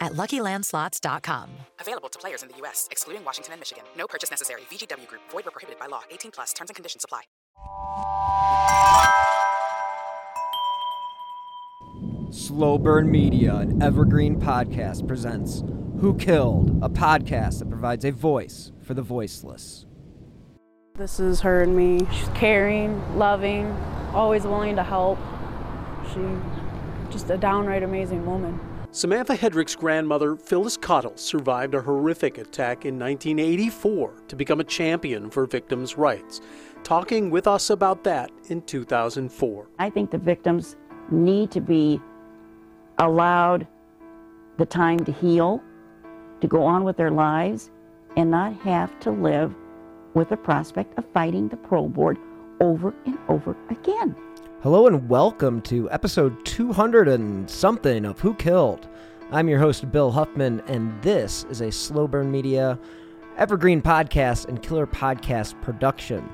at luckylandslots.com. Available to players in the U.S., excluding Washington and Michigan. No purchase necessary. VGW Group, void or prohibited by law. 18 plus terms and conditions apply. Slow Burn Media, an evergreen podcast, presents Who Killed, a podcast that provides a voice for the voiceless. This is her and me. She's caring, loving, always willing to help. She just a downright amazing woman. Samantha Hedrick's grandmother, Phyllis Cottle, survived a horrific attack in 1984 to become a champion for victims' rights. Talking with us about that in 2004. I think the victims need to be allowed the time to heal, to go on with their lives, and not have to live with the prospect of fighting the parole board over and over again. Hello and welcome to episode 200 and something of Who Killed. I'm your host, Bill Huffman, and this is a Slow Burn Media Evergreen Podcast and Killer Podcast production.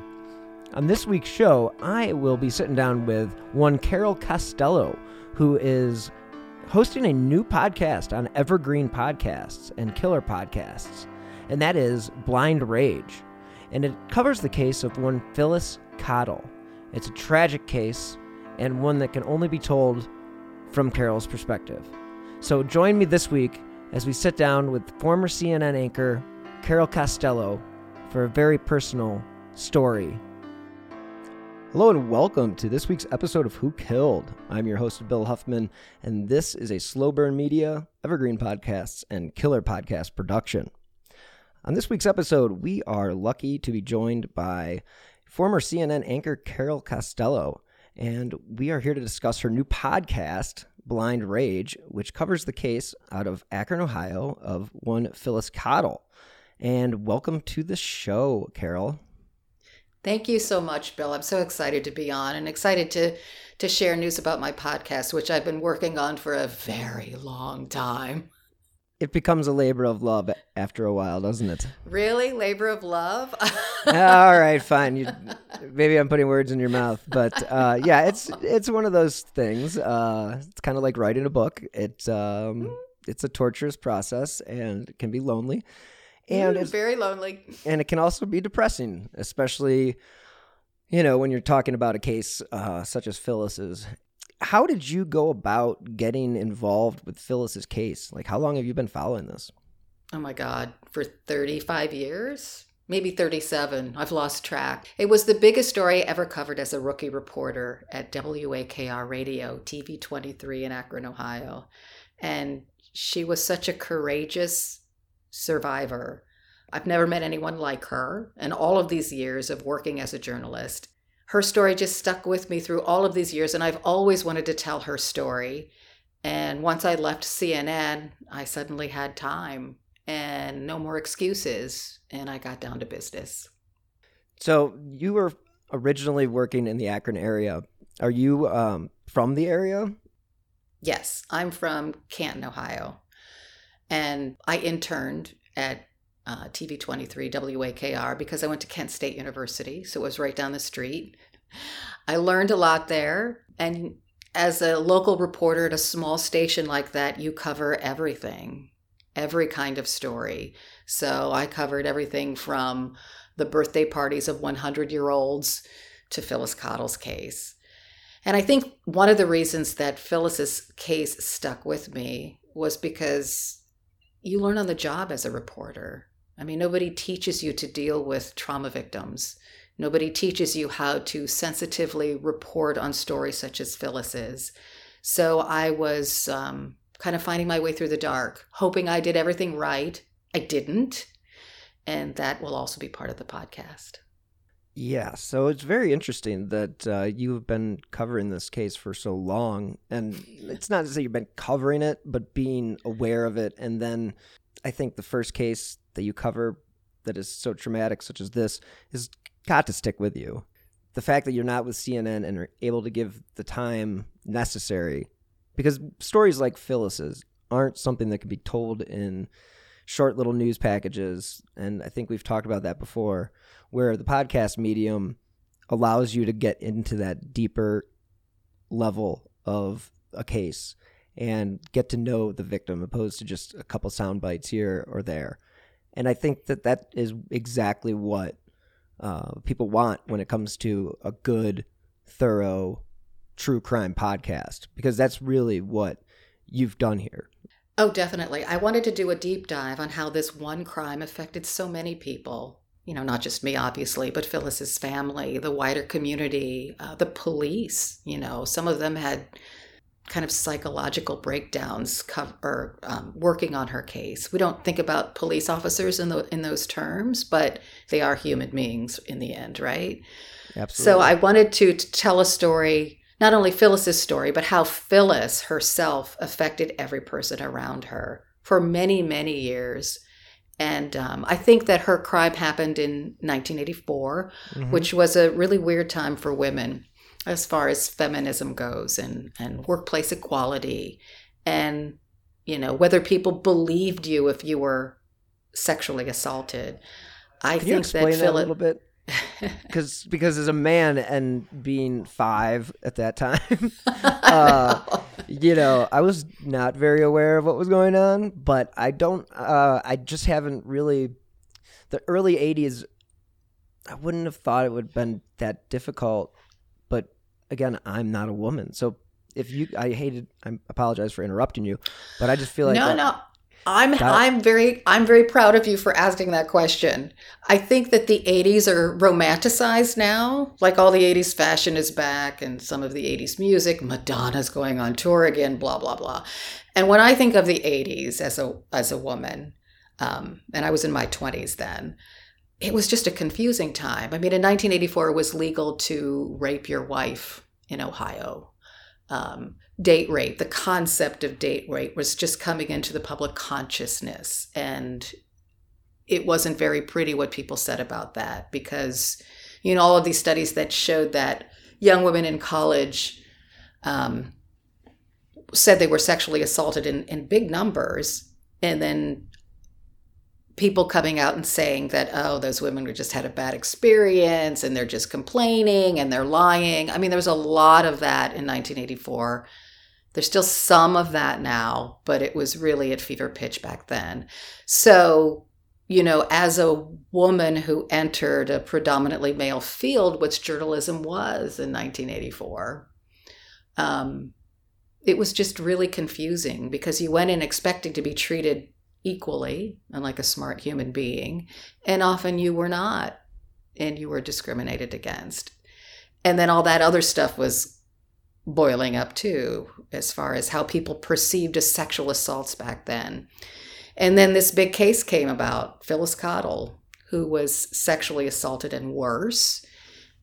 On this week's show, I will be sitting down with one Carol Costello, who is hosting a new podcast on Evergreen Podcasts and Killer Podcasts, and that is Blind Rage. And it covers the case of one Phyllis Cottle. It's a tragic case and one that can only be told from Carol's perspective. So join me this week as we sit down with former CNN anchor Carol Costello for a very personal story. Hello and welcome to this week's episode of Who Killed. I'm your host, Bill Huffman, and this is a Slow Burn Media, Evergreen Podcasts, and Killer Podcast production. On this week's episode, we are lucky to be joined by former CNN anchor Carol Costello, and we are here to discuss her new podcast, Blind Rage, which covers the case out of Akron, Ohio, of one Phyllis Cottle. And welcome to the show, Carol. Thank you so much, Bill. I'm so excited to be on and excited to to share news about my podcast, which I've been working on for a very long time. It becomes a labor of love after a while, doesn't it? Really, labor of love? All right, fine. You, maybe I'm putting words in your mouth, but uh, yeah, it's it's one of those things. Uh, it's kind of like writing a book. It's um, it's a torturous process and it can be lonely and Mm, it's very lonely. and it can also be depressing, especially you know when you're talking about a case uh, such as Phyllis's. How did you go about getting involved with Phyllis's case? Like, how long have you been following this? Oh my God, for 35 years? Maybe 37. I've lost track. It was the biggest story I ever covered as a rookie reporter at WAKR Radio, TV 23 in Akron, Ohio. And she was such a courageous survivor. I've never met anyone like her in all of these years of working as a journalist. Her story just stuck with me through all of these years, and I've always wanted to tell her story. And once I left CNN, I suddenly had time and no more excuses, and I got down to business. So you were originally working in the Akron area. Are you um, from the area? Yes, I'm from Canton, Ohio, and I interned at uh, TV23 WAKR because I went to Kent State University, so it was right down the street. I learned a lot there, and as a local reporter at a small station like that, you cover everything, every kind of story. So I covered everything from the birthday parties of 100 year olds to Phyllis Cottle's case. And I think one of the reasons that Phyllis's case stuck with me was because you learn on the job as a reporter. I mean, nobody teaches you to deal with trauma victims. Nobody teaches you how to sensitively report on stories such as Phyllis's. So I was um, kind of finding my way through the dark, hoping I did everything right. I didn't. And that will also be part of the podcast. Yeah, so it's very interesting that uh, you've been covering this case for so long. And it's not to say you've been covering it, but being aware of it. And then I think the first case that you cover that is so traumatic, such as this, has got to stick with you. The fact that you're not with CNN and are able to give the time necessary, because stories like Phyllis's aren't something that can be told in short little news packages. And I think we've talked about that before where the podcast medium allows you to get into that deeper level of a case and get to know the victim opposed to just a couple sound bites here or there. And I think that that is exactly what uh, people want when it comes to a good, thorough, true crime podcast, because that's really what you've done here. Oh, definitely. I wanted to do a deep dive on how this one crime affected so many people you know, not just me, obviously, but Phyllis's family, the wider community, uh, the police. You know, some of them had kind of psychological breakdowns or um, working on her case. We don't think about police officers in the in those terms, but they are human beings in the end, right? Absolutely. So I wanted to, to tell a story, not only Phyllis's story, but how Phyllis herself affected every person around her for many, many years and um, I think that her crime happened in 1984, mm-hmm. which was a really weird time for women as far as feminism goes and, and workplace equality. And, you know, whether people believed you if you were sexually assaulted. I Can think you explain that, that a little bit because because as a man and being five at that time, uh, you know, I was not very aware of what was going on. But I don't. Uh, I just haven't really. The early '80s, I wouldn't have thought it would have been that difficult. Again, I'm not a woman, so if you, I hated. I apologize for interrupting you, but I just feel like no, that, no. I'm I'm very I'm very proud of you for asking that question. I think that the 80s are romanticized now. Like all the 80s fashion is back and some of the 80s music, Madonna's going on tour again, blah blah blah. And when I think of the 80s as a as a woman, um, and I was in my 20s then, it was just a confusing time. I mean, in 1984 it was legal to rape your wife in Ohio. Um, date rape, the concept of date rape was just coming into the public consciousness. And it wasn't very pretty what people said about that because, you know, all of these studies that showed that young women in college um, said they were sexually assaulted in, in big numbers. And then people coming out and saying that, oh, those women just had a bad experience and they're just complaining and they're lying. I mean, there was a lot of that in 1984 there's still some of that now, but it was really at fever pitch back then. So, you know, as a woman who entered a predominantly male field, which journalism was in 1984, um, it was just really confusing because you went in expecting to be treated equally and like a smart human being, and often you were not, and you were discriminated against. And then all that other stuff was boiling up too, as far as how people perceived as sexual assaults back then. And then this big case came about Phyllis Cottle, who was sexually assaulted and worse.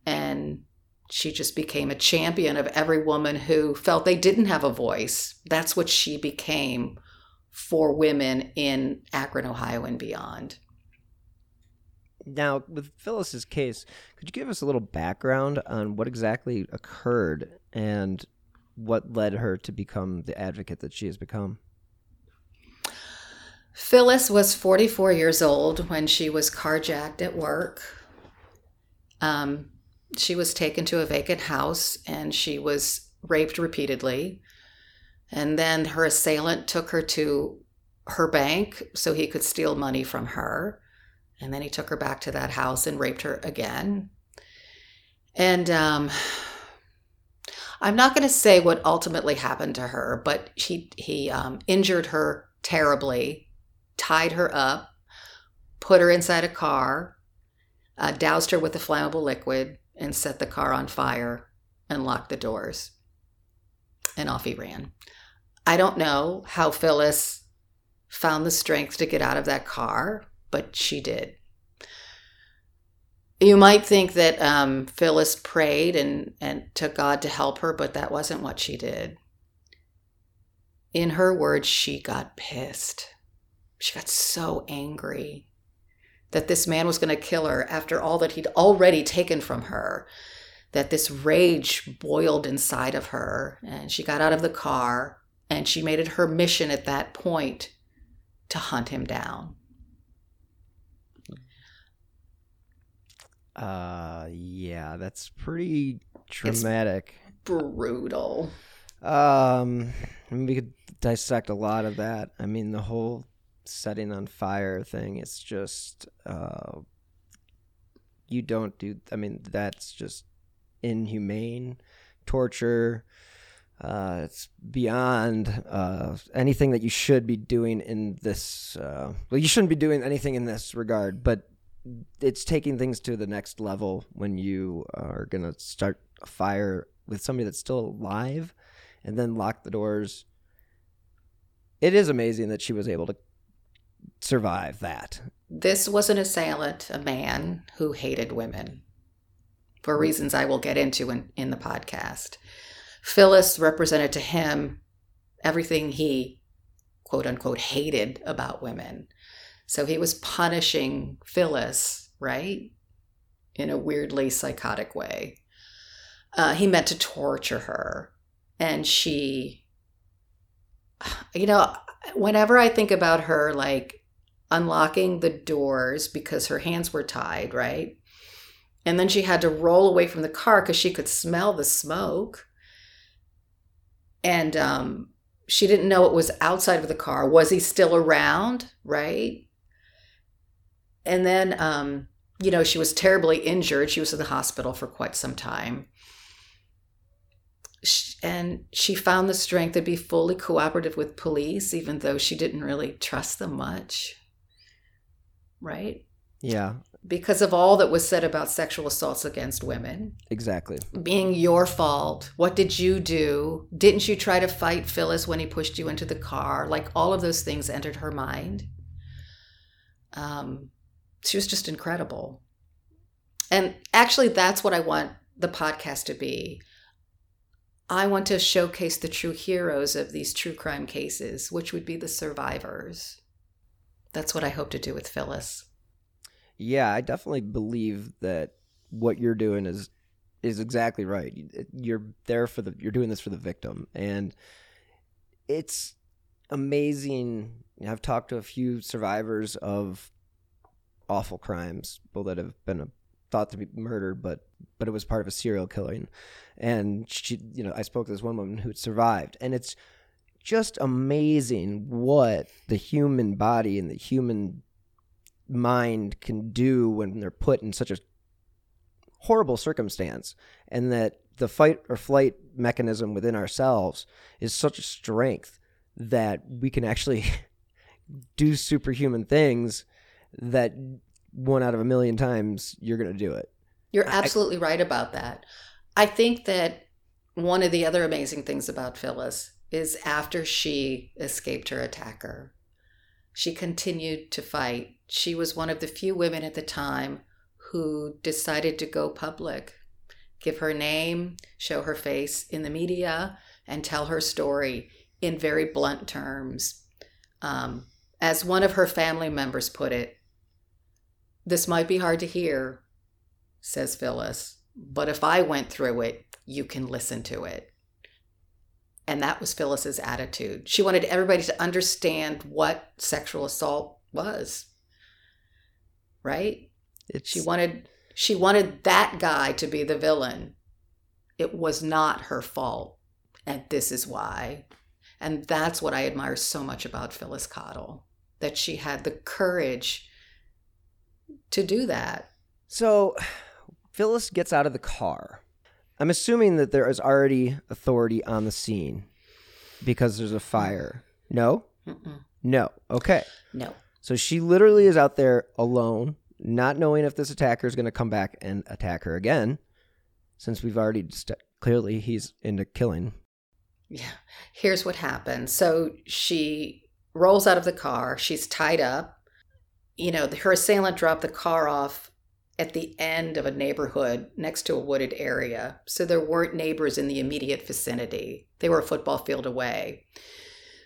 And she just became a champion of every woman who felt they didn't have a voice. That's what she became for women in Akron, Ohio, and beyond. Now, with Phyllis's case, could you give us a little background on what exactly occurred and what led her to become the advocate that she has become? Phyllis was 44 years old when she was carjacked at work. Um, she was taken to a vacant house and she was raped repeatedly. And then her assailant took her to her bank so he could steal money from her. And then he took her back to that house and raped her again. And um, I'm not going to say what ultimately happened to her, but he he um, injured her terribly, tied her up, put her inside a car, uh, doused her with a flammable liquid, and set the car on fire and locked the doors. And off he ran. I don't know how Phyllis found the strength to get out of that car, but she did. You might think that um, Phyllis prayed and, and took God to help her, but that wasn't what she did. In her words, she got pissed. She got so angry that this man was going to kill her after all that he'd already taken from her. That this rage boiled inside of her, and she got out of the car and she made it her mission at that point to hunt him down. Uh, yeah, that's pretty traumatic. It's brutal. Um, I mean, we could dissect a lot of that. I mean, the whole setting on fire thing. It's just, uh, you don't do. I mean, that's just inhumane torture. Uh, it's beyond uh, anything that you should be doing in this. Uh, well, you shouldn't be doing anything in this regard, but it's taking things to the next level when you are going to start a fire with somebody that's still alive and then lock the doors. It is amazing that she was able to survive that. This was an assailant, a man who hated women for reasons I will get into in, in the podcast. Phyllis represented to him everything he, quote unquote, hated about women. So he was punishing Phyllis, right? In a weirdly psychotic way. Uh, he meant to torture her. And she, you know, whenever I think about her, like unlocking the doors because her hands were tied, right? And then she had to roll away from the car because she could smell the smoke. And um, she didn't know it was outside of the car. Was he still around? Right. And then, um, you know, she was terribly injured. She was in the hospital for quite some time. And she found the strength to be fully cooperative with police, even though she didn't really trust them much. Right? Yeah. Because of all that was said about sexual assaults against women. Exactly. Being your fault. What did you do? Didn't you try to fight Phyllis when he pushed you into the car? Like all of those things entered her mind. Um, she was just incredible. And actually, that's what I want the podcast to be. I want to showcase the true heroes of these true crime cases, which would be the survivors. That's what I hope to do with Phyllis. Yeah, I definitely believe that what you're doing is is exactly right. You're there for the you're doing this for the victim and it's amazing. I've talked to a few survivors of awful crimes, people that have been thought to be murder, but but it was part of a serial killing. And she, you know, I spoke to this one woman who survived, and it's just amazing what the human body and the human mind can do when they're put in such a horrible circumstance and that the fight or flight mechanism within ourselves is such a strength that we can actually do superhuman things that one out of a million times you're going to do it. You're absolutely I, right about that. I think that one of the other amazing things about Phyllis is after she escaped her attacker, she continued to fight. She was one of the few women at the time who decided to go public, give her name, show her face in the media, and tell her story in very blunt terms. Um, as one of her family members put it, this might be hard to hear, says Phyllis, but if I went through it, you can listen to it. And that was Phyllis's attitude. She wanted everybody to understand what sexual assault was. Right? It's... She wanted she wanted that guy to be the villain. It was not her fault. And this is why. And that's what I admire so much about Phyllis Cottle that she had the courage to do that. So Phyllis gets out of the car. I'm assuming that there is already authority on the scene because there's a fire. No? Mm-mm. No. Okay. No. So she literally is out there alone. not knowing if this attacker is going to come back and attack her again, since we've already st- clearly he's into killing. Yeah. Here's what happened. So she rolls out of the car. She's tied up. You know, her assailant dropped the car off at the end of a neighborhood next to a wooded area. So there weren't neighbors in the immediate vicinity. They were a football field away.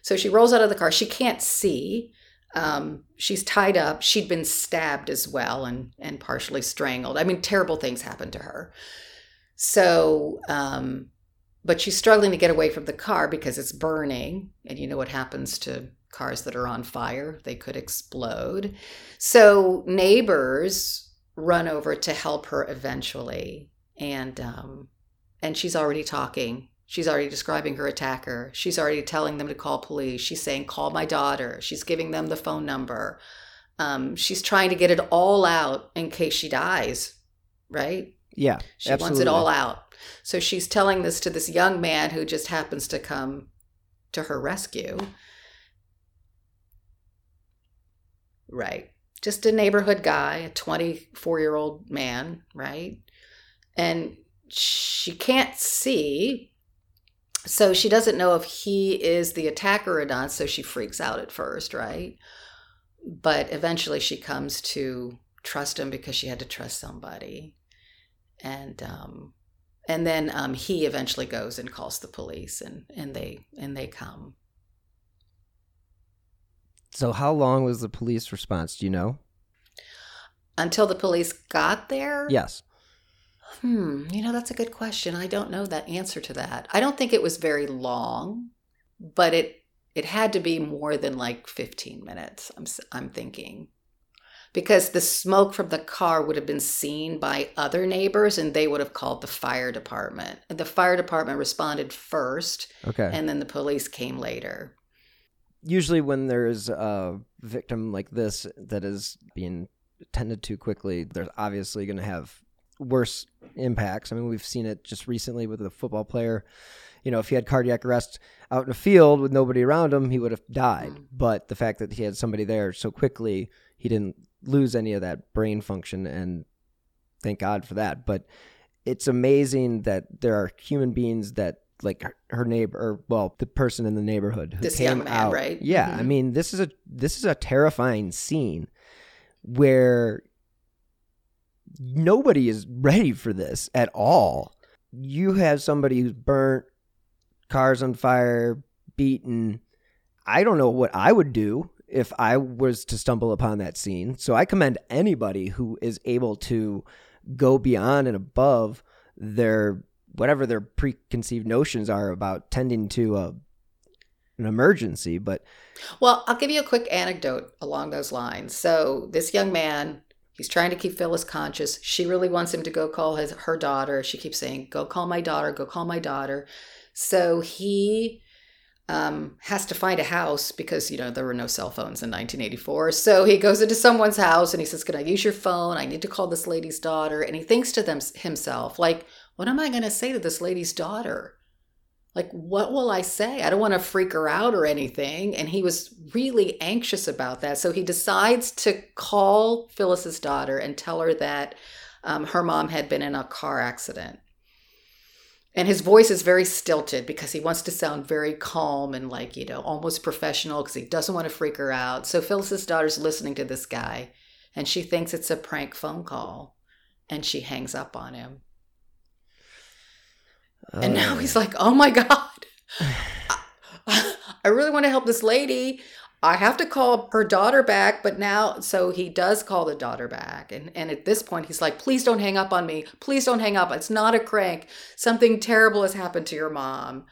So she rolls out of the car. She can't see. Um, she's tied up. She'd been stabbed as well and, and partially strangled. I mean, terrible things happened to her. So, um, but she's struggling to get away from the car because it's burning. And you know what happens to cars that are on fire? They could explode. So, neighbors run over to help her eventually. And um, and she's already talking. She's already describing her attacker. She's already telling them to call police. She's saying call my daughter. She's giving them the phone number. Um, she's trying to get it all out in case she dies right? Yeah she absolutely. wants it all out. So she's telling this to this young man who just happens to come to her rescue. Right just a neighborhood guy, a 24 year old man, right? And she can't see. So she doesn't know if he is the attacker or not. So she freaks out at first, right? But eventually she comes to trust him because she had to trust somebody. And, um, and then um, he eventually goes and calls the police and, and they and they come so, how long was the police response? Do you know? Until the police got there? Yes. Hmm, you know, that's a good question. I don't know that answer to that. I don't think it was very long, but it it had to be more than like 15 minutes. I'm I'm thinking. Because the smoke from the car would have been seen by other neighbors and they would have called the fire department. And the fire department responded first. Okay. And then the police came later usually when there's a victim like this that is being tended to quickly, there's obviously going to have worse impacts. I mean, we've seen it just recently with a football player. You know, if he had cardiac arrest out in a field with nobody around him, he would have died. Mm. But the fact that he had somebody there so quickly, he didn't lose any of that brain function, and thank God for that. But it's amazing that there are human beings that like her neighbor or well the person in the neighborhood who this came young man, out. right? Yeah mm-hmm. i mean this is a this is a terrifying scene where nobody is ready for this at all. You have somebody who's burnt cars on fire beaten. I don't know what i would do if i was to stumble upon that scene. So i commend anybody who is able to go beyond and above their whatever their preconceived notions are about tending to a, an emergency. But well, I'll give you a quick anecdote along those lines. So this young man, he's trying to keep Phyllis conscious. She really wants him to go call his her daughter. She keeps saying, "Go call my daughter. Go call my daughter." So he um, has to find a house because you know there were no cell phones in 1984. So he goes into someone's house and he says, "Can I use your phone? I need to call this lady's daughter." And he thinks to them himself, like, what am I going to say to this lady's daughter? Like, what will I say? I don't want to freak her out or anything. And he was really anxious about that. So he decides to call Phyllis's daughter and tell her that um, her mom had been in a car accident. And his voice is very stilted because he wants to sound very calm and like, you know, almost professional because he doesn't want to freak her out. So Phyllis's daughter's listening to this guy and she thinks it's a prank phone call and she hangs up on him. And now oh. he's like, oh my God, I really want to help this lady. I have to call her daughter back, but now, so he does call the daughter back. And, and at this point, he's like, please don't hang up on me. Please don't hang up. It's not a crank. Something terrible has happened to your mom.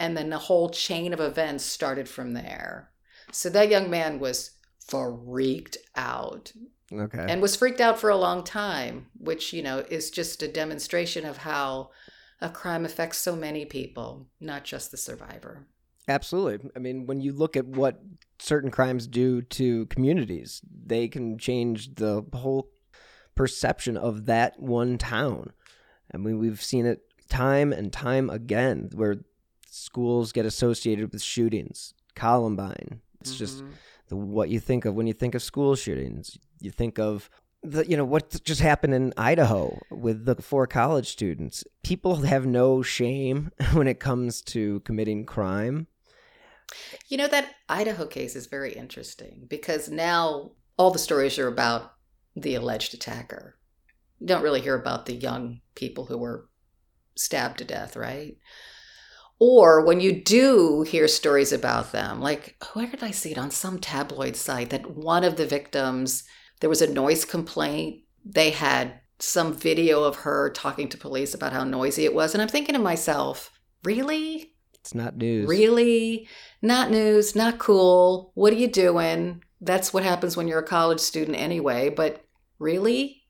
And then the whole chain of events started from there. So that young man was freaked out. Okay. And was freaked out for a long time, which, you know, is just a demonstration of how a crime affects so many people, not just the survivor. Absolutely. I mean, when you look at what certain crimes do to communities, they can change the whole perception of that one town. I mean, we've seen it time and time again where schools get associated with shootings, Columbine. It's mm-hmm. just the, what you think of when you think of school shootings. You think of the you know what just happened in Idaho with the four college students. People have no shame when it comes to committing crime. You know that Idaho case is very interesting because now all the stories are about the alleged attacker. You don't really hear about the young people who were stabbed to death, right? Or when you do hear stories about them, like where did I see it on some tabloid site that one of the victims there was a noise complaint. They had some video of her talking to police about how noisy it was. And I'm thinking to myself, really? It's not news. Really? Not news, not cool. What are you doing? That's what happens when you're a college student anyway. But really?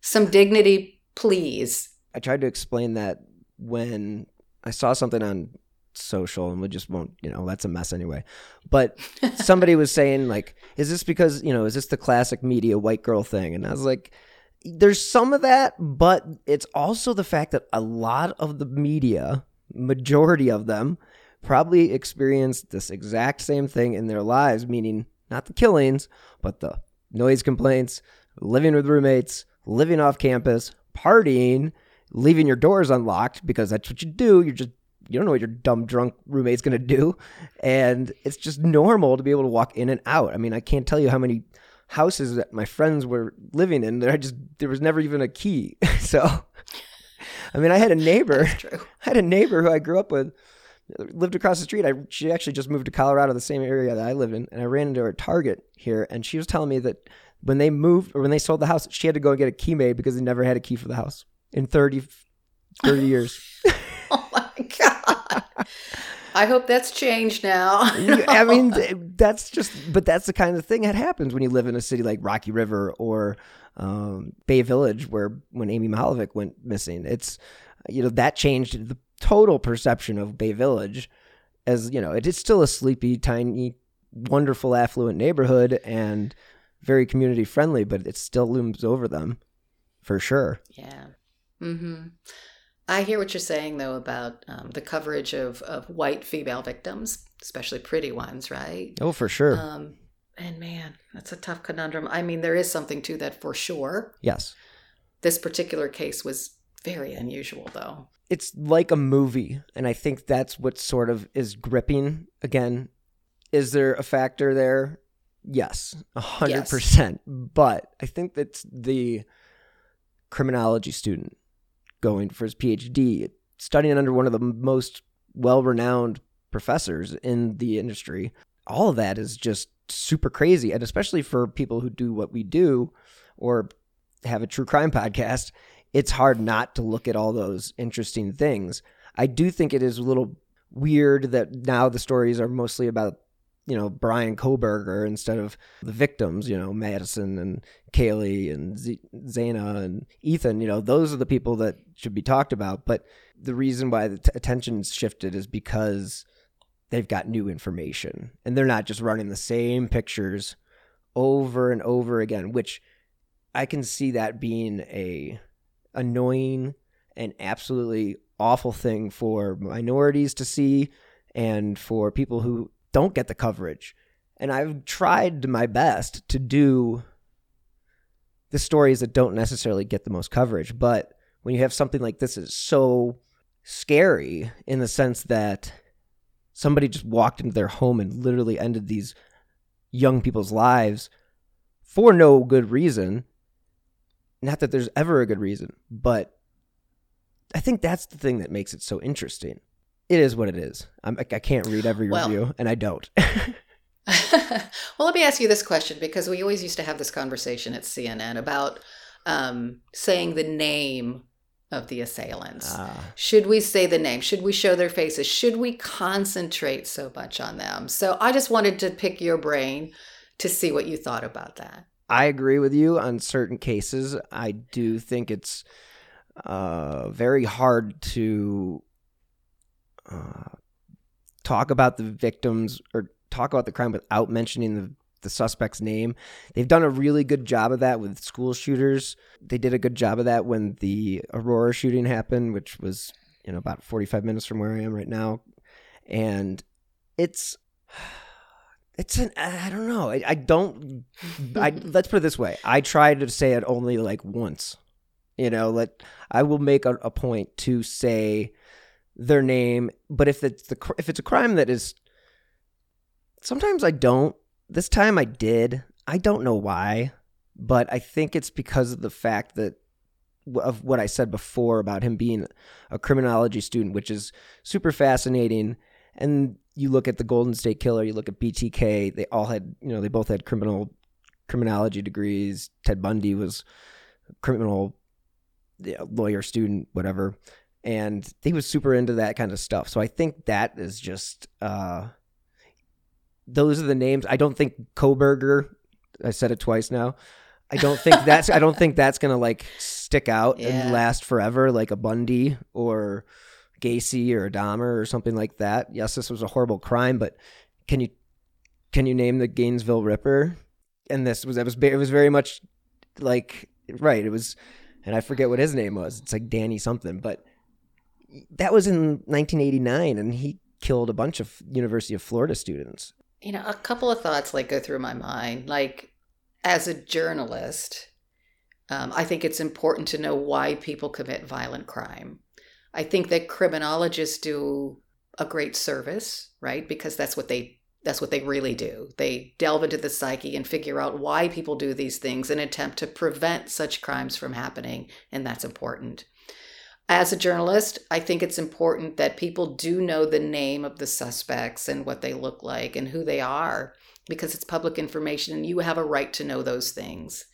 Some dignity, please. I tried to explain that when I saw something on social and we just won't you know that's a mess anyway. But somebody was saying like is this because you know is this the classic media white girl thing? And i was like there's some of that but it's also the fact that a lot of the media majority of them probably experienced this exact same thing in their lives meaning not the killings but the noise complaints living with roommates living off campus partying leaving your doors unlocked because that's what you do. You're just you don't know what your dumb drunk roommate's going to do. And it's just normal to be able to walk in and out. I mean i can't tell you how many houses that my friends were living in that i just there was never even a key. So i mean i had a neighbor i had a neighbor who i grew up with lived across the street. I she actually just moved to colorado the same area that i live in and i ran into her at target here and she was telling me that when they moved or when they sold the house she had to go and get a key made because they never had a key for the house in 30 30 years I hope that's changed now. I mean, that's just, but that's the kind of thing that happens when you live in a city like Rocky River or um, Bay Village, where when Amy Mihaljevic went missing, it's, you know, that changed the total perception of Bay Village as, you know, it is still a sleepy, tiny, wonderful, affluent neighborhood and very community friendly, but it still looms over them for sure. Yeah. Mm-hmm. I hear what you're saying, though, about um, the coverage of, of white female victims, especially pretty ones, right? Oh, for sure. Um, and man, that's a tough conundrum. I mean, there is something to that for sure. Yes. This particular case was very unusual, though. It's like a movie. And I think that's what sort of is gripping. Again, is there a factor there? Yes, 100%. Yes. But I think that's the criminology student going for his PhD, studying under one of the most well renowned professors in the industry. All of that is just super crazy. And especially for people who do what we do or have a true crime podcast, it's hard not to look at all those interesting things. I do think it is a little weird that now the stories are mostly about you know Bryan Kohberger instead of the victims, you know Madison and Kaylee and Z- Xana and Ethan. You know those are the people that should be talked about. But the reason why the t- attention's shifted is because they've got new information and they're not just running the same pictures over and over again. Which I can see that being a annoying and absolutely awful thing for minorities to see and for people who don't get the coverage. And I've tried my best to do the stories that don't necessarily get the most coverage. But when you have something like this, it's so scary in the sense that somebody just walked into their home and literally ended these young people's lives for no good reason. Not that there's ever a good reason, but I think that's the thing that makes it so interesting it is what it is. I'm, I can't read every well, review, and I don't. well, let me ask you this question because we always used to have this conversation at CNN about um, saying the name of the assailants. Ah. Should we say the name? Should we show their faces? Should we concentrate so much on them? So I just wanted to pick your brain to see what you thought about that. I agree with you on certain cases. I do think it's uh, very hard to uh, talk about the victims or talk about the crime without mentioning the the suspect's name. They've done a really good job of that with school shooters. They did a good job of that when the Aurora shooting happened, which was you know about 45 minutes from where I am right now. And it's it's an I don't know. I, I don't. I let's put it this way. I try to say it only like once. You know, let I will make a, a point to say their name, but if it's the if it's a crime that is, sometimes I don't. This time I did. I don't know why, but I think it's because of the fact that of what I said before about him being a criminology student, which is super fascinating. And you look at the Golden State Killer, you look at BTK, they all had, you know, they both had criminal criminology degrees. Ted Bundy was criminal lawyer student, whatever. And he was super into that kind of stuff. So I think that is just uh those are the names. I don't think Kohberger. I said it twice now. I don't think that's I don't think that's gonna like stick out Yeah. and last forever like a Bundy or Gacy or a Dahmer or something like that. Yes, this was a horrible crime, but can you can you name the Gainesville Ripper? And this was it was it was very much like right. It was, and I forget what his name was. It's like Danny something, but that was in 1989, and he killed a bunch of University of Florida students. You know, a couple of thoughts like go through my mind. Like, as a journalist, um, I think it's important to know why people commit violent crime. I think that criminologists do a great service, right? Because that's what they that's what they really do. They delve into the psyche and figure out why people do these things and attempt to prevent such crimes from happening, and that's important. As a journalist, I think it's important that people do know the name of the suspects and what they look like and who they are because it's public information and you have a right to know those things.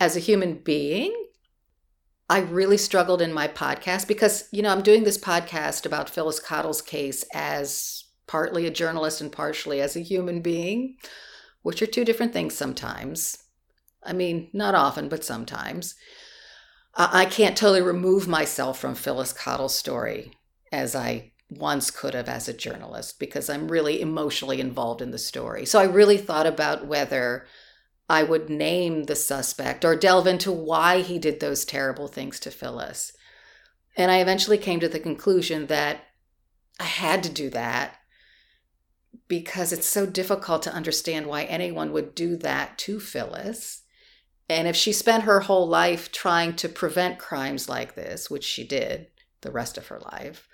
As a human being, I really struggled in my podcast because, you know, I'm doing this podcast about Phyllis Cottle's case as partly a journalist and partially as a human being, which are two different things sometimes. I mean, not often, but sometimes. I can't totally remove myself from Phyllis Cottle's story as I once could have as a journalist because I'm really emotionally involved in the story. So I really thought about whether I would name the suspect or delve into why he did those terrible things to Phyllis. And I eventually came to the conclusion that I had to do that because it's so difficult to understand why anyone would do that to Phyllis. And if she spent her whole life trying to prevent crimes like this, which she did the rest of her life,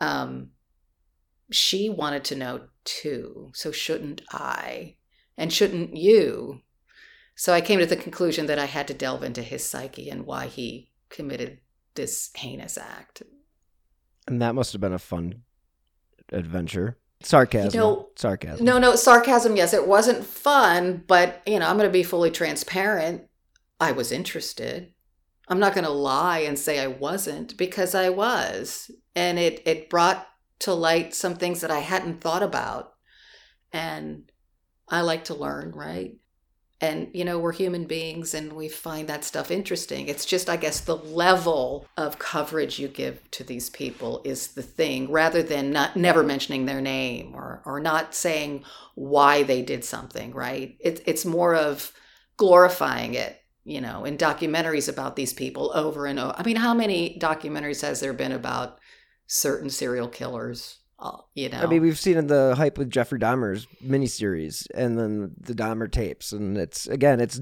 um, she wanted to know too. So shouldn't I? And shouldn't you? So I came to the conclusion that I had to delve into his psyche and why he committed this heinous act. And that must have been a fun adventure. Sarcasm. You know- Sarcasm. No, no, sarcasm, yes, it wasn't fun, but you know, I'm going to be fully transparent. I was interested. I'm not going to lie and say I wasn't because I was. And it it brought to light some things that I hadn't thought about. And I like to learn, right? And you know, we're human beings and we find that stuff interesting. It's just I guess the level of coverage you give to these people is the thing rather than not never mentioning their name or or not saying why they did something, right? It's it's more of glorifying it you know, in documentaries about these people over and over. I mean, how many documentaries has there been about certain serial killers? Uh, you know, I mean, we've seen in the hype with Jeffrey Dahmer's miniseries and then the Dahmer tapes, and it's again, it's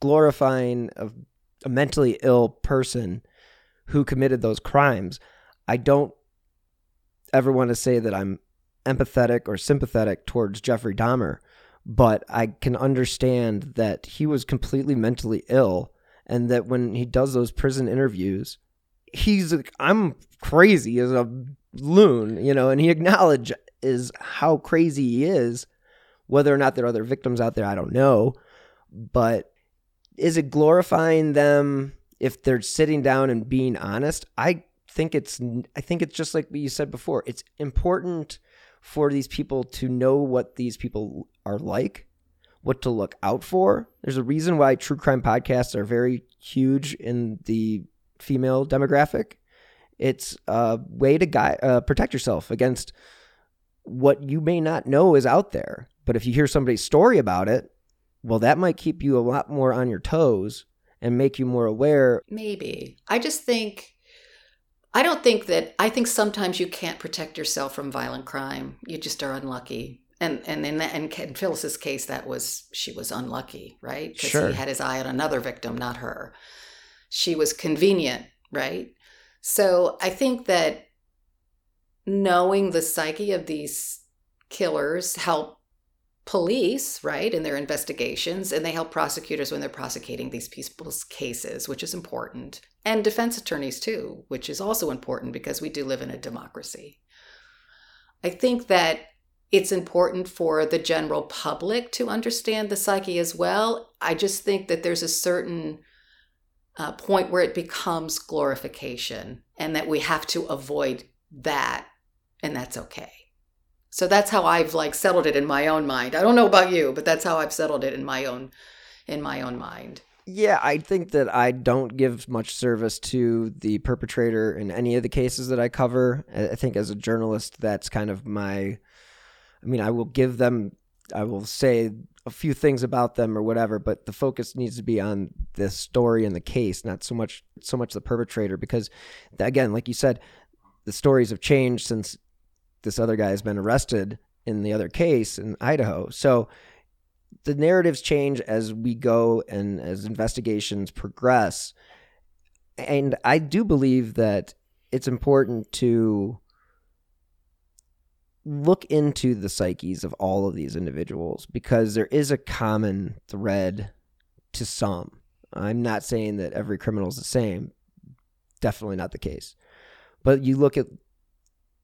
glorifying a, a mentally ill person who committed those crimes. I don't ever want to say that I'm empathetic or sympathetic towards Jeffrey Dahmer, but I can understand that he was completely mentally ill, and that when he does those prison interviews, he's like, I'm crazy as a loon, you know, and he acknowledges how crazy he is. Whether or not there are other victims out there, I don't know. But is it glorifying them if they're sitting down and being honest? I think it's I think it's just like what you said before. It's important for these people to know what these people are like, what to look out for. There's a reason why true crime podcasts are very huge in the female demographic. It's a way to guide, uh, protect yourself against what you may not know is out there. But if you hear somebody's story about it, well, that might keep you a lot more on your toes and make you more aware. maybe. I just think, I don't think that, I think sometimes you can't protect yourself from violent crime. You just are unlucky. and and in that, and in Phyllis's case, that was she was unlucky, right? Because Sure. he had his eye on another victim, not her. She was convenient, right? So I think that knowing the psyche of these killers help police, right, in their investigations, and they help prosecutors when they're prosecuting these people's cases, which is important, and defense attorneys too, which is also important because we do live in a democracy. I think that it's important for the general public to understand the psyche as well. I just think that there's a certain uh, point where it becomes glorification and that we have to avoid that, and that's okay. So that's how I've like settled it in my own mind. I don't know about you, but that's how I've settled it in my own in my own mind. Yeah, I think that I don't give much service to the perpetrator in any of the cases that I cover. I think as a journalist, that's kind of my. I mean, I will give them, I will say a few things about them or whatever, but the focus needs to be on the story and the case, not so much so much the perpetrator, because again, like you said, the stories have changed since this other guy has been arrested in the other case in Idaho. So the narratives change as we go and as investigations progress. And I do believe that it's important to look into the psyches of all of these individuals because there is a common thread to some. I'm not saying that every criminal is the same. Definitely not the case. But you look at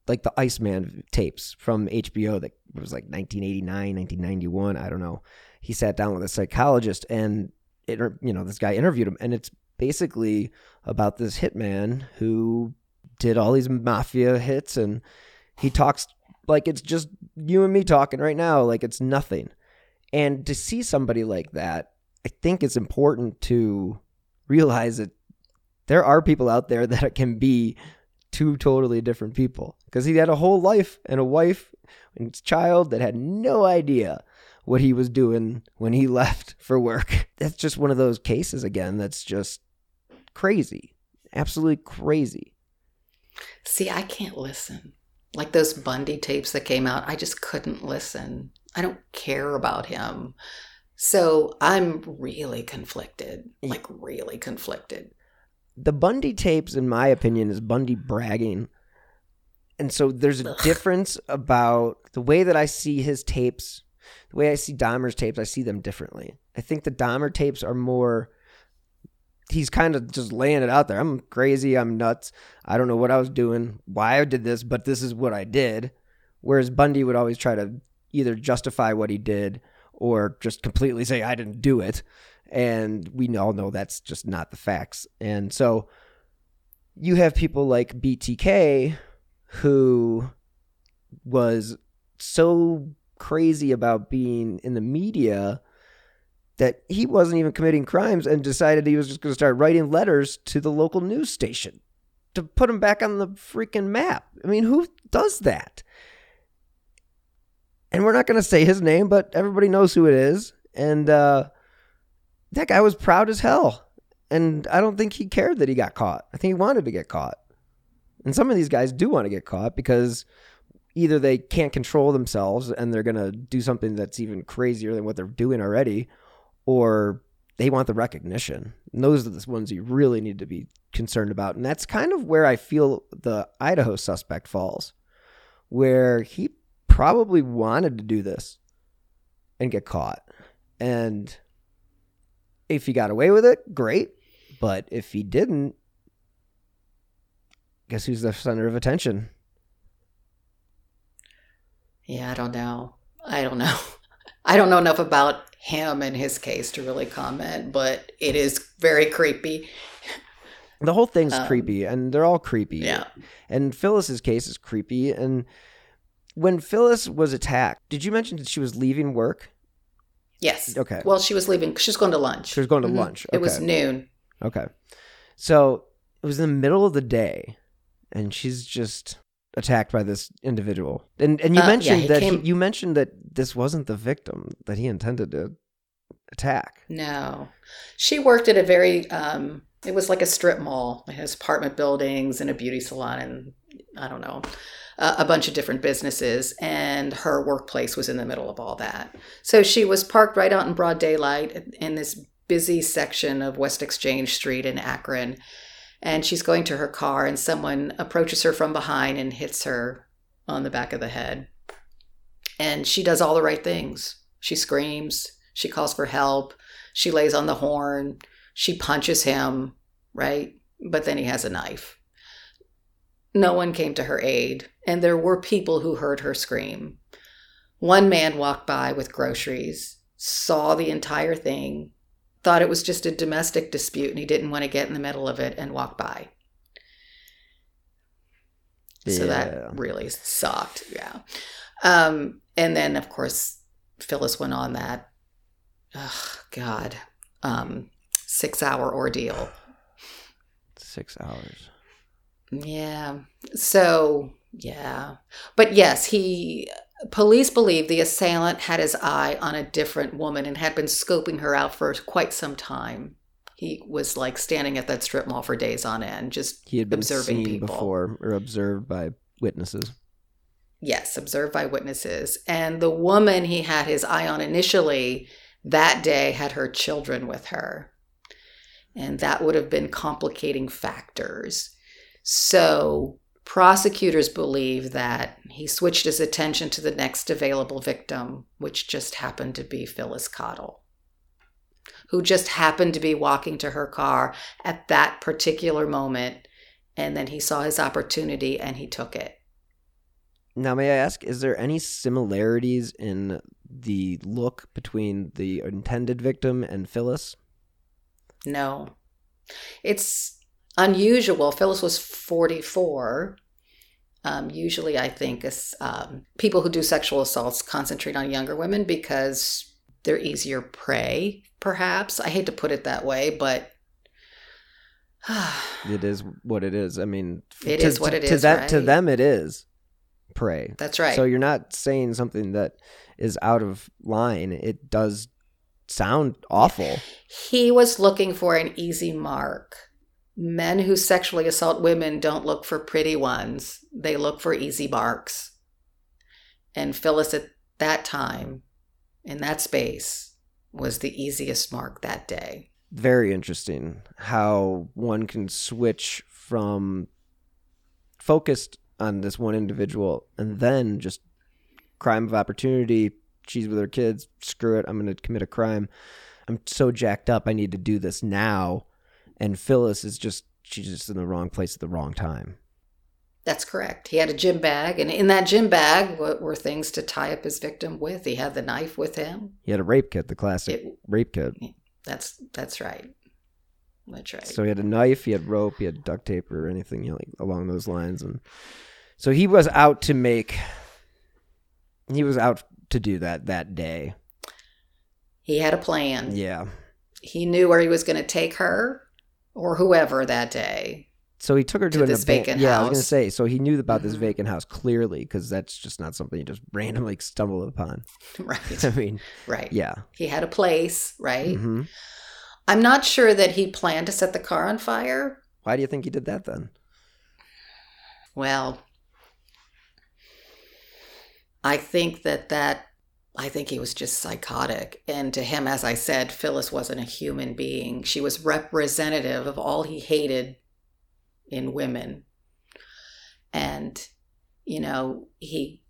like the Iceman tapes from HBO that was like 1989, 1991, I don't know. He sat down with a psychologist and it, you know, this guy interviewed him and it's basically about this hitman who did all these mafia hits and he talks like it's just you and me talking right now like it's nothing. And to see somebody like that, I think it's important to realize that there are people out there that can be two totally different people because he had a whole life and a wife and child that had no idea what he was doing when he left for work. That's just one of those cases again that's just crazy. Absolutely crazy. See, I can't listen. Like those Bundy tapes that came out, I just couldn't listen. I don't care about him. So I'm really conflicted, like really conflicted. The Bundy tapes, in my opinion, is Bundy bragging. And so there's a difference about the way that I see his tapes, the way I see Dahmer's tapes, I see them differently. I think the Dahmer tapes are more he's kind of just laying it out there. I'm crazy, I'm nuts. I don't know what I was doing, why I did this, but this is what I did. Whereas Bundy would always try to either justify what he did or just completely say I didn't do it. And we all know that's just not the facts. And so you have people like BTK who was so crazy about being in the media that he wasn't even committing crimes and decided he was just going to start writing letters to the local news station to put him back on the freaking map. I mean, who does that? And we're not going to say his name, but everybody knows who it is. And uh, that guy was proud as hell. And I don't think he cared that he got caught. I think he wanted to get caught. And some of these guys do want to get caught because either they can't control themselves and they're going to do something that's even crazier than what they're doing already, or they want the recognition. And those are the ones you really need to be concerned about. And that's kind of where I feel the Idaho suspect falls, where he probably wanted to do this and get caught. And if he got away with it, great. But if he didn't, guess who's the center of attention? Yeah, I don't know. I don't know. I don't know enough about him and his case to really comment, but it is very creepy. The whole thing's Um, creepy, and they're all creepy. Yeah. And Phyllis's case is creepy. And when Phyllis was attacked, did you mention that she was leaving work? Yes. Okay. Well, she was leaving. She was going to lunch. She was going to Mhm. lunch. It was noon. Okay. So it was in the middle of the day, and she's just attacked by this individual. And and you Uh, mentioned he that came- he, you mentioned that this wasn't the victim that he intended to attack. No, she worked at a very. Um, it was like a strip mall. It has apartment buildings and a beauty salon, and I don't know, a bunch of different businesses, and her workplace was in the middle of all that. So she was parked right out in broad daylight in this busy section of West Exchange Street in Akron. And she's going to her car, and someone approaches her from behind and hits her on the back of the head. And she does all the right things. She screams, she calls for help, she lays on the horn, she punches him, right? But then he has a knife. No one came to her aid, and there were people who heard her scream. One man walked by with groceries, saw the entire thing, thought it was just a domestic dispute, and he didn't want to get in the middle of it and walk by. So that really sucked. Yeah. Um, and then, of course, Phyllis went on that, oh, God, um, six hour ordeal. Six hours. Yeah. So, yeah. But yes, he, police believe the assailant had his eye on a different woman and had been scoping her out for quite some time. He was like standing at that strip mall for days on end, just He had been observing seen people. before or observed by witnesses. Yes, observed by witnesses. And the woman he had his eye on initially that day had her children with her. And that would have been complicating factors. So prosecutors believe that he switched his attention to the next available victim, which just happened to be Phyllis Cottle, who just happened to be walking to her car at that particular moment. And then he saw his opportunity and he took it. Now, may I ask, is there any similarities in the look between the intended victim and Phyllis? No. It's unusual. Phyllis was 44. Um, usually, I think is, um, people who do sexual assaults concentrate on younger women because they're easier prey, perhaps. I hate to put it that way, but It is what it is. I mean, It to, is what it to is, that, To them, it is prey. that's right. So you're not saying something that is out of line. It does sound awful. he was looking for an easy mark. Men who sexually assault women don't look for pretty ones, they look for easy marks. And Phyllis at that time, in that space, was the easiest mark that day. Very interesting how one can switch from focused on this one individual and then just crime of opportunity. She's with her kids. Screw it. I'm going to commit a crime. I'm so jacked up. I need to do this now. And Phyllis is just, she's just in the wrong place at the wrong time. That's correct. He had a gym bag, and in that gym bag were, were things to tie up his victim with. He had the knife with him. He had a rape kit, the classic It- rape kit. That's that's right. That's right. So he had a knife, he had rope, he had duct tape or anything you know, like along those lines, and so he was out to make. He was out to do that that day. he had a plan. Yeah. he knew where he was going to take her or whoever that day. So he took her to, To this aban- vacant Yeah, I was gonna say. So he knew about this Mhm. vacant house clearly because that's just not something you just randomly stumble upon. Right. I mean, right. yeah. He had a place, right? hmm I'm not sure that he planned to set the car on fire. Why do you think he did that then? Well, I think that that I think he was just psychotic. And to him, as I said, Phyllis wasn't a human being. She was representative of all he hated in women. And, you know, he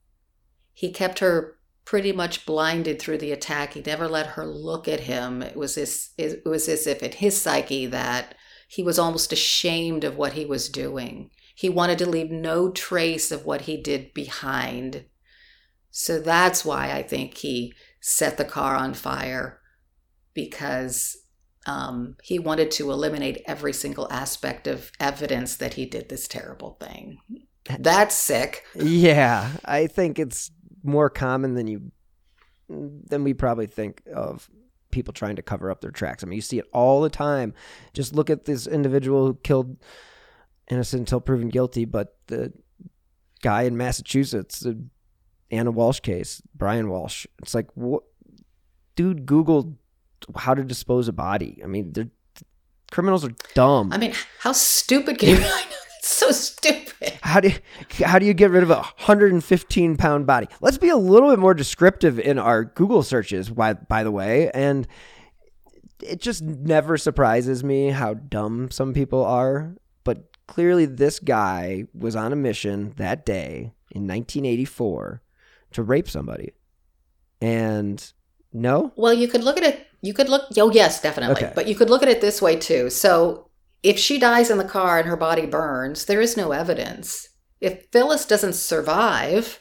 he kept her pretty much blinded through the attack. He never let her look at him. It was this it was as if in his psyche that he was almost ashamed of what he was doing. He wanted to leave no trace of what he did behind. So that's why I think he set the car on fire because um, he wanted to eliminate every single aspect of evidence that he did this terrible thing. That's sick. Yeah, I think it's more common than you than we probably think of people trying to cover up their tracks. I mean, you see it all the time. Just look at this individual who killed innocent until proven guilty, but the guy in Massachusetts, the Ana Walshe case, Brian Walshe. It's like what dude Google how to dispose a body. I mean, they're criminals are dumb. I mean, how stupid can you? I know it's so stupid. How do you, how do you get rid of a 115 pound body? Let's be a little bit more descriptive in our Google searches. By by the way, and it just never surprises me how dumb some people are. But clearly, this guy was on a mission that day in 1984 to rape somebody, and no. Well, you could look at it. You could look. Oh, yes, definitely. Okay. But you could look at it this way too. So if she dies in the car and her body burns, there is no evidence. If Phyllis doesn't survive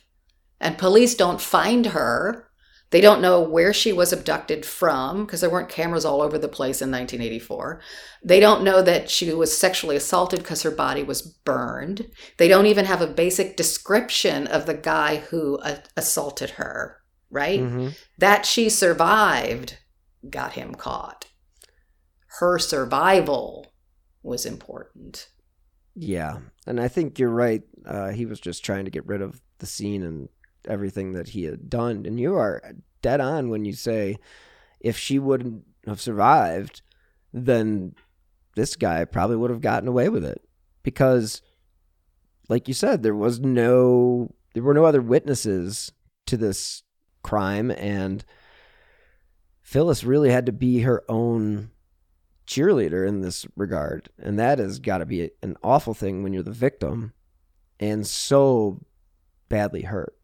and police don't find her, they don't know where she was abducted from because there weren't cameras all over the place in 1984. They don't know that she was sexually assaulted because her body was burned. They don't even have a basic description of the guy who uh, assaulted her, right? Mhm. That she survived got him caught. Her survival was important. Yeah, and I think you're right. Uh, he was just trying to get rid of the scene and everything that he had done. And you are dead on when you say if she wouldn't have survived, then this guy probably would have gotten away with it because, like you said, there was no, there were no other witnesses to this crime, and Phyllis really had to be her own cheerleader in this regard. And that has got to be an awful thing when you're the victim and so badly hurt.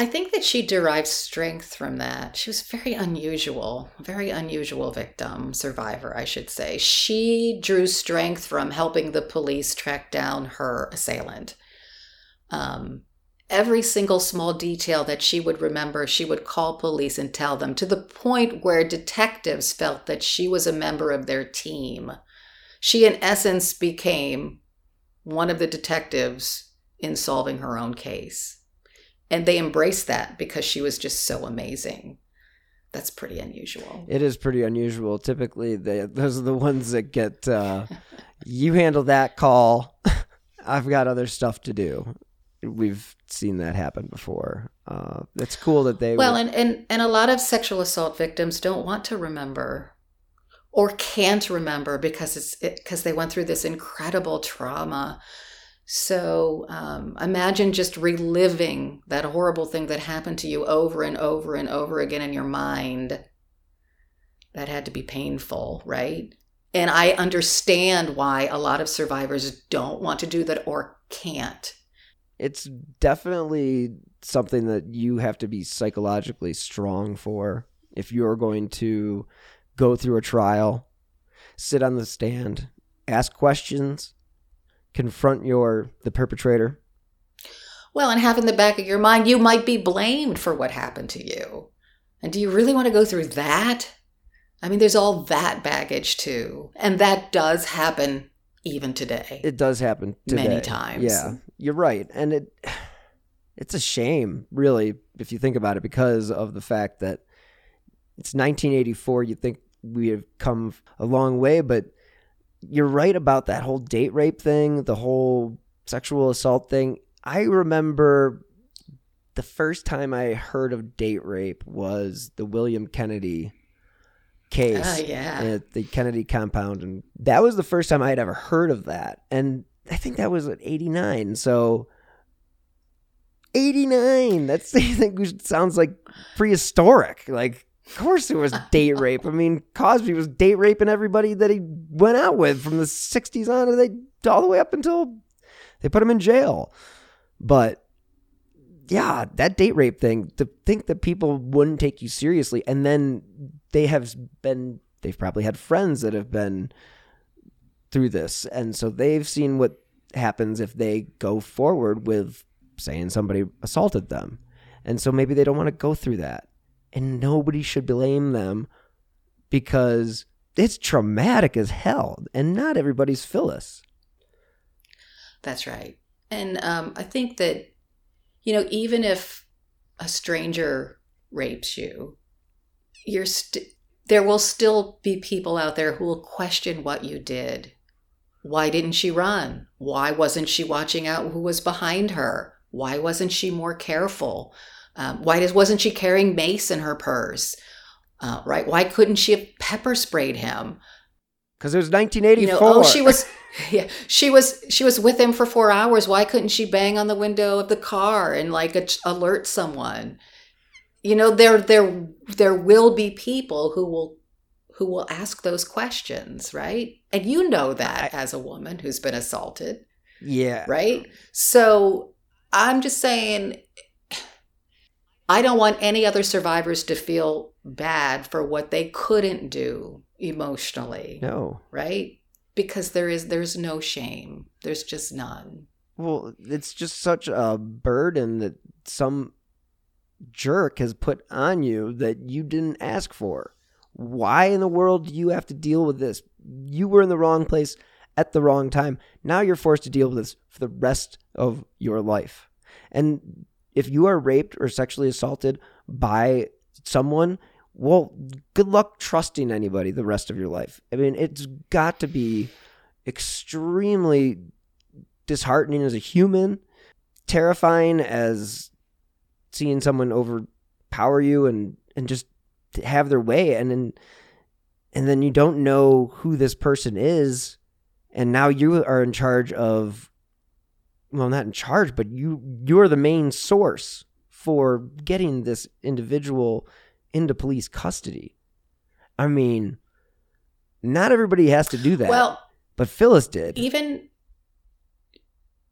I think that she derived strength from that. She was very unusual, very unusual victim, survivor, I should say. She drew strength from helping the police track down her assailant. Um, every single small detail that she would remember, she would call police and tell them to the point where detectives felt that she was a member of their team. She, in essence, became one of the detectives in solving her own case. And they embraced that because she was just so amazing. That's pretty unusual. It is pretty unusual. Typically, they, those are the ones that get, uh, you handle that call. I've got other stuff to do. We've seen that happen before. Uh, it's cool that they Well, were- and, and, and a lot of sexual assault victims don't want to remember or can't remember because it's because they went through this incredible trauma. So um, imagine just reliving that horrible thing that happened to you over and over and over again in your mind. That had to be painful, right? And I understand why a lot of survivors don't want to do that or can't. it's definitely something that you have to be psychologically strong for if you're going to go through a trial, sit on the stand, ask questions, confront your the perpetrator. Well, and have in the back of your mind, you might be blamed for what happened to you. And do you really want to go through that? I mean, there's all that baggage too. And that does happen even today. It does happen Many times. Yeah, you're right, and it it's a shame, really, if you think about it, because of the fact that it's 1984. You think we have come a long way, but you're right about that whole date rape thing, the whole sexual assault thing. I remember the first time I heard of date rape was the William Kennedy case Ah, yeah. at the Kennedy compound. And that was the first time I had ever heard of that. And I think that was at 89. So 89. That's, I think, sounds like prehistoric. Like, of course it was date rape. I mean, Cosby was date raping everybody that he went out with from the 60s on and they, all the way up until they put him in jail. But yeah, that date rape thing, to think that people wouldn't take you seriously, and then they have been, they've probably had friends that have been through this, and so they've seen what happens if they go forward with saying somebody assaulted them. And so maybe they don't want to go through that. And nobody should blame them because it's traumatic as hell, and not everybody's Phyllis. That's right. And um, I think that, you know, even if a stranger rapes you, you're st- there will still be people out there who will question what you did. Why didn't she run? Why wasn't she watching out who was behind her? Why wasn't she more careful? Um, why does, wasn't she carrying mace in her purse? Uh, right? Why couldn't she have pepper sprayed him? because it was 1984. You know, oh, she was, yeah, she was, she was with him for four hours. Why couldn't she bang on the window of the car and like a, alert someone? You know, there, there, there will be people who will, who will ask those questions, right? And you know that as a woman who's been assaulted. Yeah. Right. So I'm just saying, I don't want any other survivors to feel bad for what they couldn't do emotionally. No. Right? Because there is there's no shame. There's just none. Well, it's just such a burden that some jerk has put on you that you didn't ask for. Why in the world do you have to deal with this? You were in the wrong place at the wrong time. Now you're forced to deal with this for the rest of your life. And if you are raped or sexually assaulted by someone, well, good luck trusting anybody the rest of your life. I mean, it's got to be extremely disheartening as a human, terrifying as seeing someone overpower you and and just have their way and then and then you don't know who this person is and now you are in charge of well not in charge but you you're the main source for getting this individual into police custody i mean not everybody has to do that Well, but phyllis did even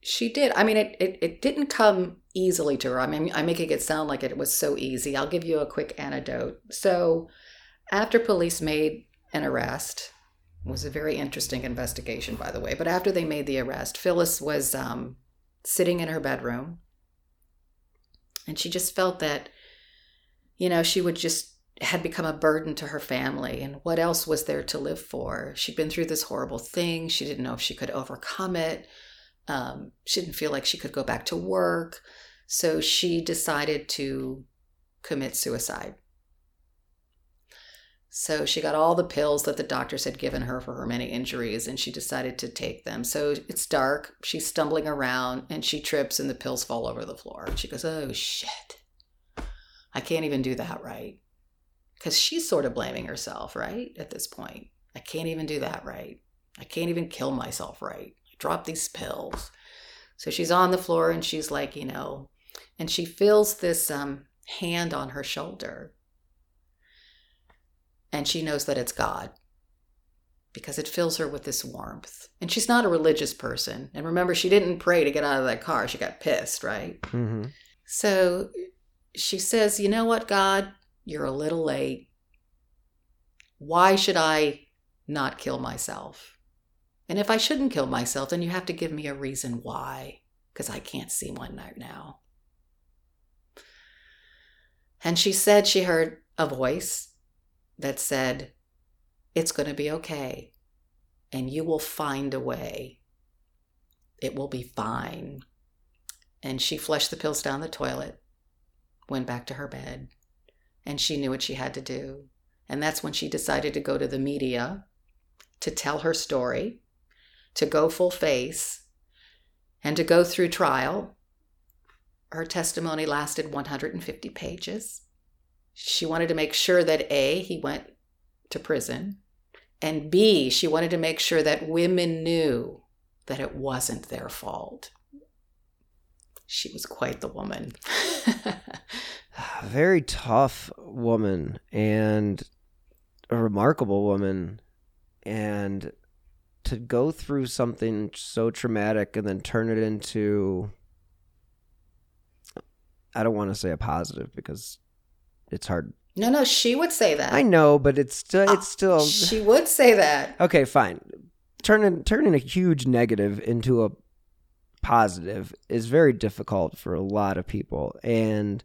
she did. I mean, it, it, it didn't come easily to her. I mean, I'm making it sound like it was so easy. I'll give you a quick anecdote. So, after police made an arrest, it was a very interesting investigation, by the way. But after they made the arrest, Phyllis was um, sitting in her bedroom, and she just felt that, you know, she would just had become a burden to her family. And what else was there to live for? She'd been through this horrible thing. She didn't know if she could overcome it. Um, she didn't feel like she could go back to work. So she decided to commit suicide so she got all the pills that the doctors had given her for her many injuries and she decided to take them so it's dark she's stumbling around and she trips and the pills fall over the floor she goes oh shit i can't even do that right because she's sort of blaming herself, right? At this point, I can't even do that right. I can't even kill myself right. I dropped these pills. So she's on the floor and she's like, you know, and she feels this um, hand on her shoulder. And she knows that it's God because it fills her with this warmth. And she's not a religious person. And remember, she didn't pray to get out of that car. She got pissed, right? mm-hmm. So she says, You know what, God? You're a little late. Why should I not kill myself? And if I shouldn't kill myself, then you have to give me a reason why, because I can't see one right now. And she said she heard a voice that said, It's going to be okay, and you will find a way. It will be fine. And she flushed the pills down the toilet, went back to her bed, and she knew what she had to do. And that's when she decided to go to the media to tell her story, to go full face, and to go through trial. Her testimony lasted 150 pages. She wanted to make sure that A, he went to prison, and B, she wanted to make sure that women knew that it wasn't their fault. She was quite the woman. A very tough woman and a remarkable woman and to go through something so traumatic and then turn it into I don't want to say a positive because it's hard. No, no, she would say that. I know, but it's still ah, it's still She would say that. Okay, fine. Turning turning a huge negative into a positive is very difficult for a lot of people and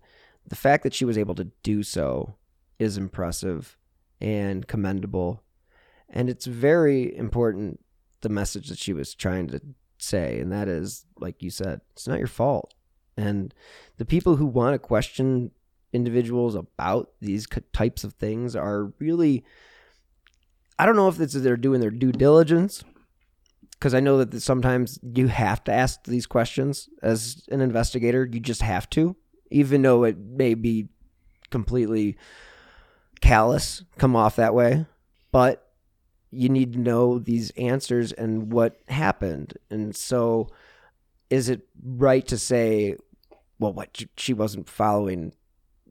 the fact that she was able to do so is impressive and commendable. And it's very important the message that she was trying to say. And that is, like you said, it's not your fault. And the people who want to question individuals about these types of things are really, I don't know if it's they're doing their due diligence. Because I know that sometimes you have to ask these questions as an investigator. You just have to even though it may be completely callous, come off that way. But you need to know these answers and what happened. And so, is it right to say, well, what she wasn't following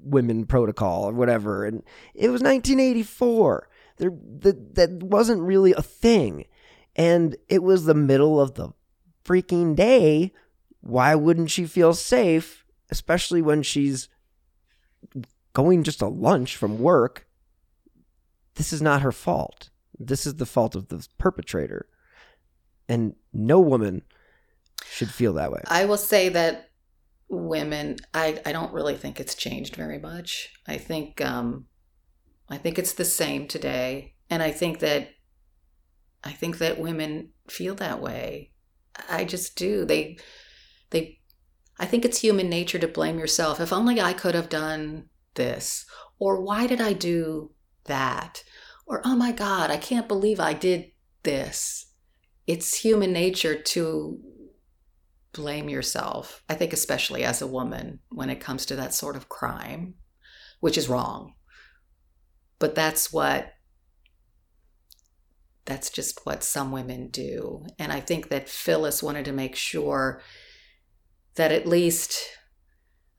women protocol or whatever? And it was 1984. There, that that wasn't really a thing, and it was the middle of the freaking day. Why wouldn't she feel safe, especially when she's going just a lunch from work? This is not her fault. This is the fault of the perpetrator. And no woman should feel that way. I will say that women, I, I don't really think it's changed very much. I think um, I think it's the same today, and I think that I think that women feel that way. I just do. They they I think it's human nature to blame yourself. If only I could have done this, or why did I do that? or oh my God, I can't believe I did this. It's human nature to blame yourself. I think, especially as a woman, when it comes to that sort of crime, which is wrong. But that's what, that's just what some women do. And I think that Phyllis wanted to make sure that at least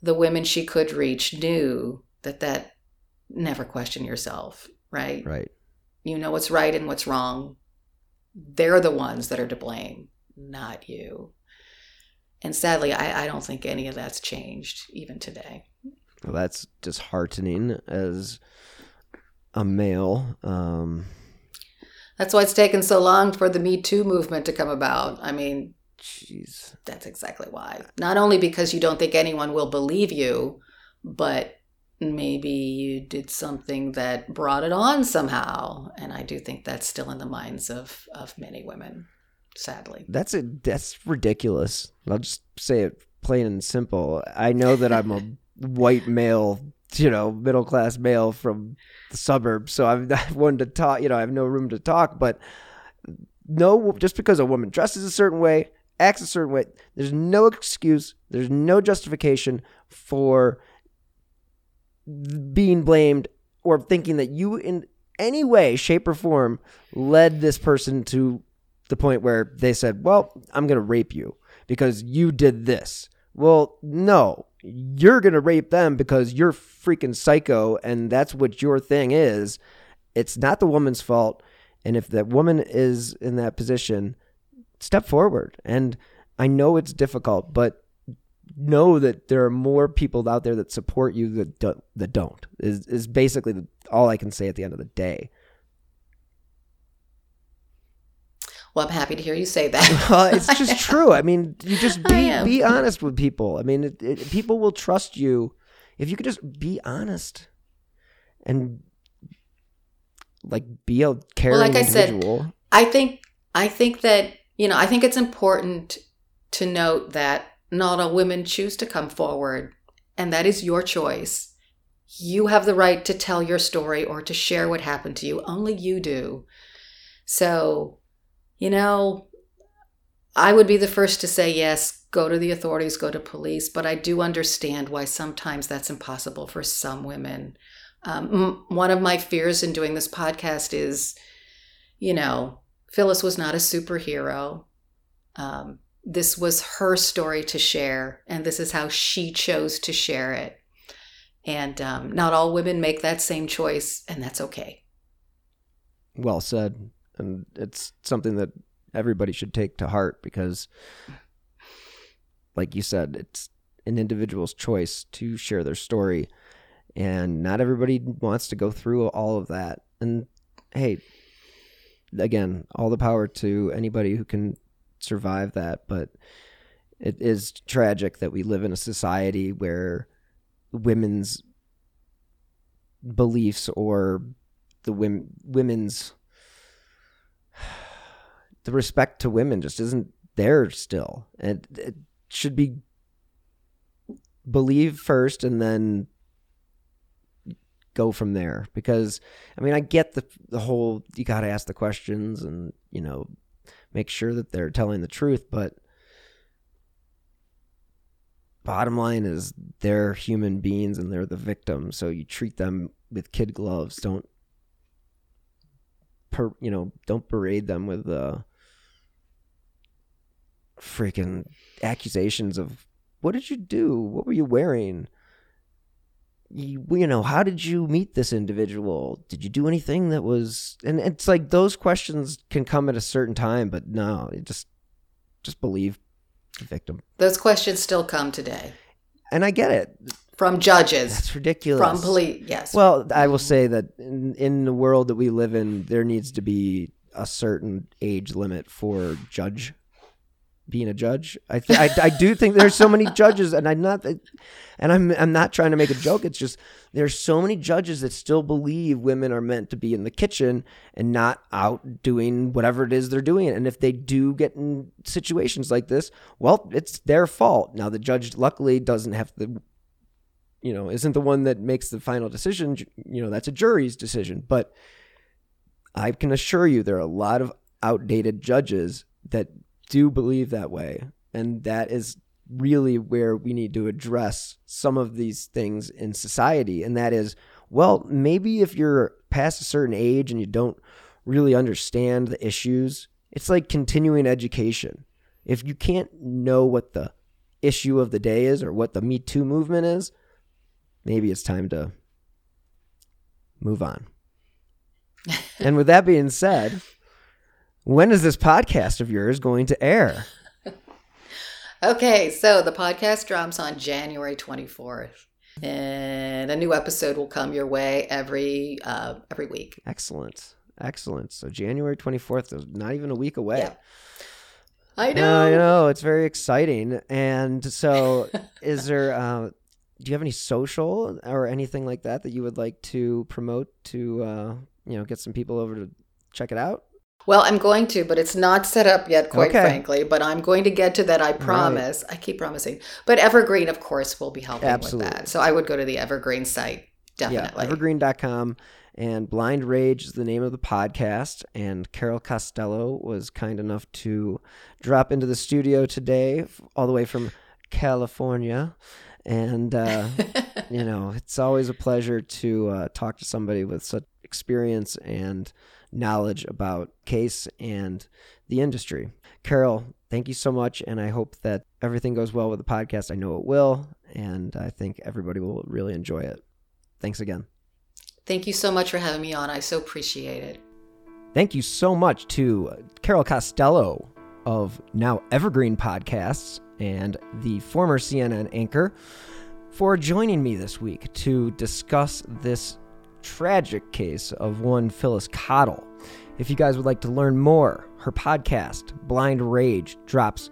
the women she could reach knew that that never question yourself, right? Right you know what's right and what's wrong. They're the ones that are to blame, not you. And sadly, I, I don't think any of that's changed even today. Well, that's disheartening as a male. Um, that's why it's taken so long for the Me Too movement to come about. I mean, jeez, that's exactly why. Not only because you don't think anyone will believe you, but maybe you did something that brought it on somehow and i do think that's still in the minds of of many women sadly. That's a that's ridiculous. I'll just say it plain and simple. I know that i'm a white male you know middle class male from the suburbs so i'm not one to talk you know i have no room to talk but no just because a woman dresses a certain way acts a certain way there's no excuse there's no justification for being blamed or thinking that you in any way shape or form led this person to the point where they said well i'm going to rape you because you did this. Well no you're going to rape them because you're freaking psycho and that's what your thing is. It's not the woman's fault. And if that woman is in that position step forward. And i know it's difficult but know that there are more people out there that support you that do, that don't is is basically all I can say at the end of the day. Well, I'm happy to hear you say that. well, it's just true. I mean, you just be be honest with people. I mean, it, it, people will trust you if you could just be honest and like be a caring well, like individual. I said, I think I think that you know I think it's important to note that not all women choose to come forward, and that is your choice. You have the right to tell your story or to share what happened to you. Only you do. So, you know, I would be the first to say yes, go to the authorities, go to police, but I do understand why sometimes that's impossible for some women. Um, one of my fears in doing this podcast is, you know, Phyllis was not a superhero. Um, this was her story to share, and this is how she chose to share it. And um, not all women make that same choice, and that's okay. Well said. And it's something that everybody should take to heart because, like you said, it's an individual's choice to share their story. And not everybody wants to go through all of that. And hey, again, all the power to anybody who can survive that. But it is tragic that we live in a society where women's beliefs or the women women's the respect to women just isn't there still. And it should be believe first and then go from there because I mean I get the the whole you got to ask the questions and you know make sure that they're telling the truth. But bottom line is they're human beings and they're the victim. So you treat them with kid gloves. Don't per, you know, don't berate them with uh, freaking accusations of what did you do? What were you wearing? You, you know, how did you meet this individual? Did you do anything that was? And it's like those questions can come at a certain time, but no, just just believe the victim. Those questions still come today And I get it. from judges, That's ridiculous. from police. Yes. Well, I will say that in, in the world that we live in, there needs to be a certain age limit for judge being a judge. I th- I, I do think there's so many judges, and I'm not, and I'm I'm not trying to make a joke. It's just there's so many judges that still believe women are meant to be in the kitchen and not out doing whatever it is they're doing. And if they do get in situations like this, well, it's their fault. Now the judge luckily doesn't have to you know, isn't the one that makes the final decision. You know, that's a jury's decision. But I can assure you there are a lot of outdated judges that do believe that way. And that is really where we need to address some of these things in society. And that is, well, maybe if you're past a certain age and you don't really understand the issues, it's like continuing education. If you can't know what the issue of the day is or what the Me Too movement is, maybe it's time to move on. and with that being said, when is this podcast of yours going to air? Okay, so the podcast drops on January 24th, and a new episode will come your way every uh, every week. Excellent. Excellent. So January 24th is not even a week away. Yeah. I No, know. I know it's very exciting. And so, is there? Uh, do you have any social or anything like that that you would like to promote to uh, you know get some people over to check it out? Well, I'm going to, but it's not set up yet, quite Okay. frankly. But I'm going to get to that. I promise. I keep promising. But Evergreen, of course, will be helping Absolutely. with that. So I would go to the Evergreen site definitely. Yeah, evergreen.com. And Blind Rage is the name of the podcast. And Carol Costello was kind enough to drop into the studio today, all the way from California. And, uh, you know, it's always a pleasure to uh, talk to somebody with such experience and knowledge about case and the industry. Carol, thank you so much. And I hope that everything goes well with the podcast. I know it will. And I think everybody will really enjoy it. Thanks again. Thank you so much for having me on. I so appreciate it. Thank you so much to Carol Costello of now Evergreen Podcasts and the former CNN anchor for joining me this week to discuss this tragic case of one Phyllis Cottle. If you guys would like to learn more, her podcast, Blind Rage, drops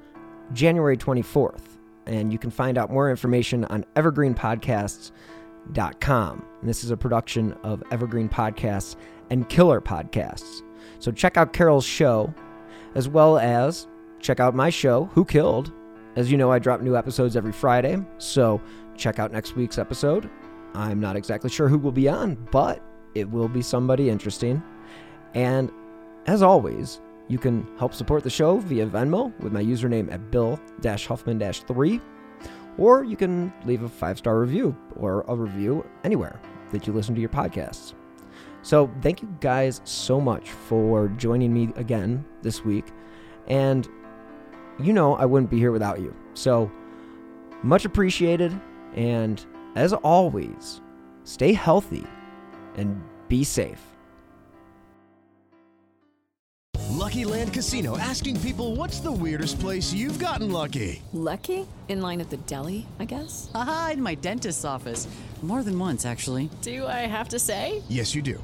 January 24th, and you can find out more information on evergreenpodcasts.com. And this is a production of Evergreen Podcasts and Killer Podcasts. So check out Carol's show, as well as check out my show, Who Killed. As you know, I drop new episodes every Friday, so check out next week's episode. I'm not exactly sure who will be on, but it will be somebody interesting. And as always, you can help support the show via Venmo with my username at Bill Huffman 3, or you can leave a five star review or a review anywhere that you listen to your podcasts. So, thank you guys so much for joining me again this week. And you know, I wouldn't be here without you. So, much appreciated. And as always, stay healthy and be safe. Lucky Land Casino asking people what's the weirdest place you've gotten lucky? Lucky? In line at the deli, I guess? Aha, in my dentist's office. More than once, actually. Do I have to say? Yes, you do.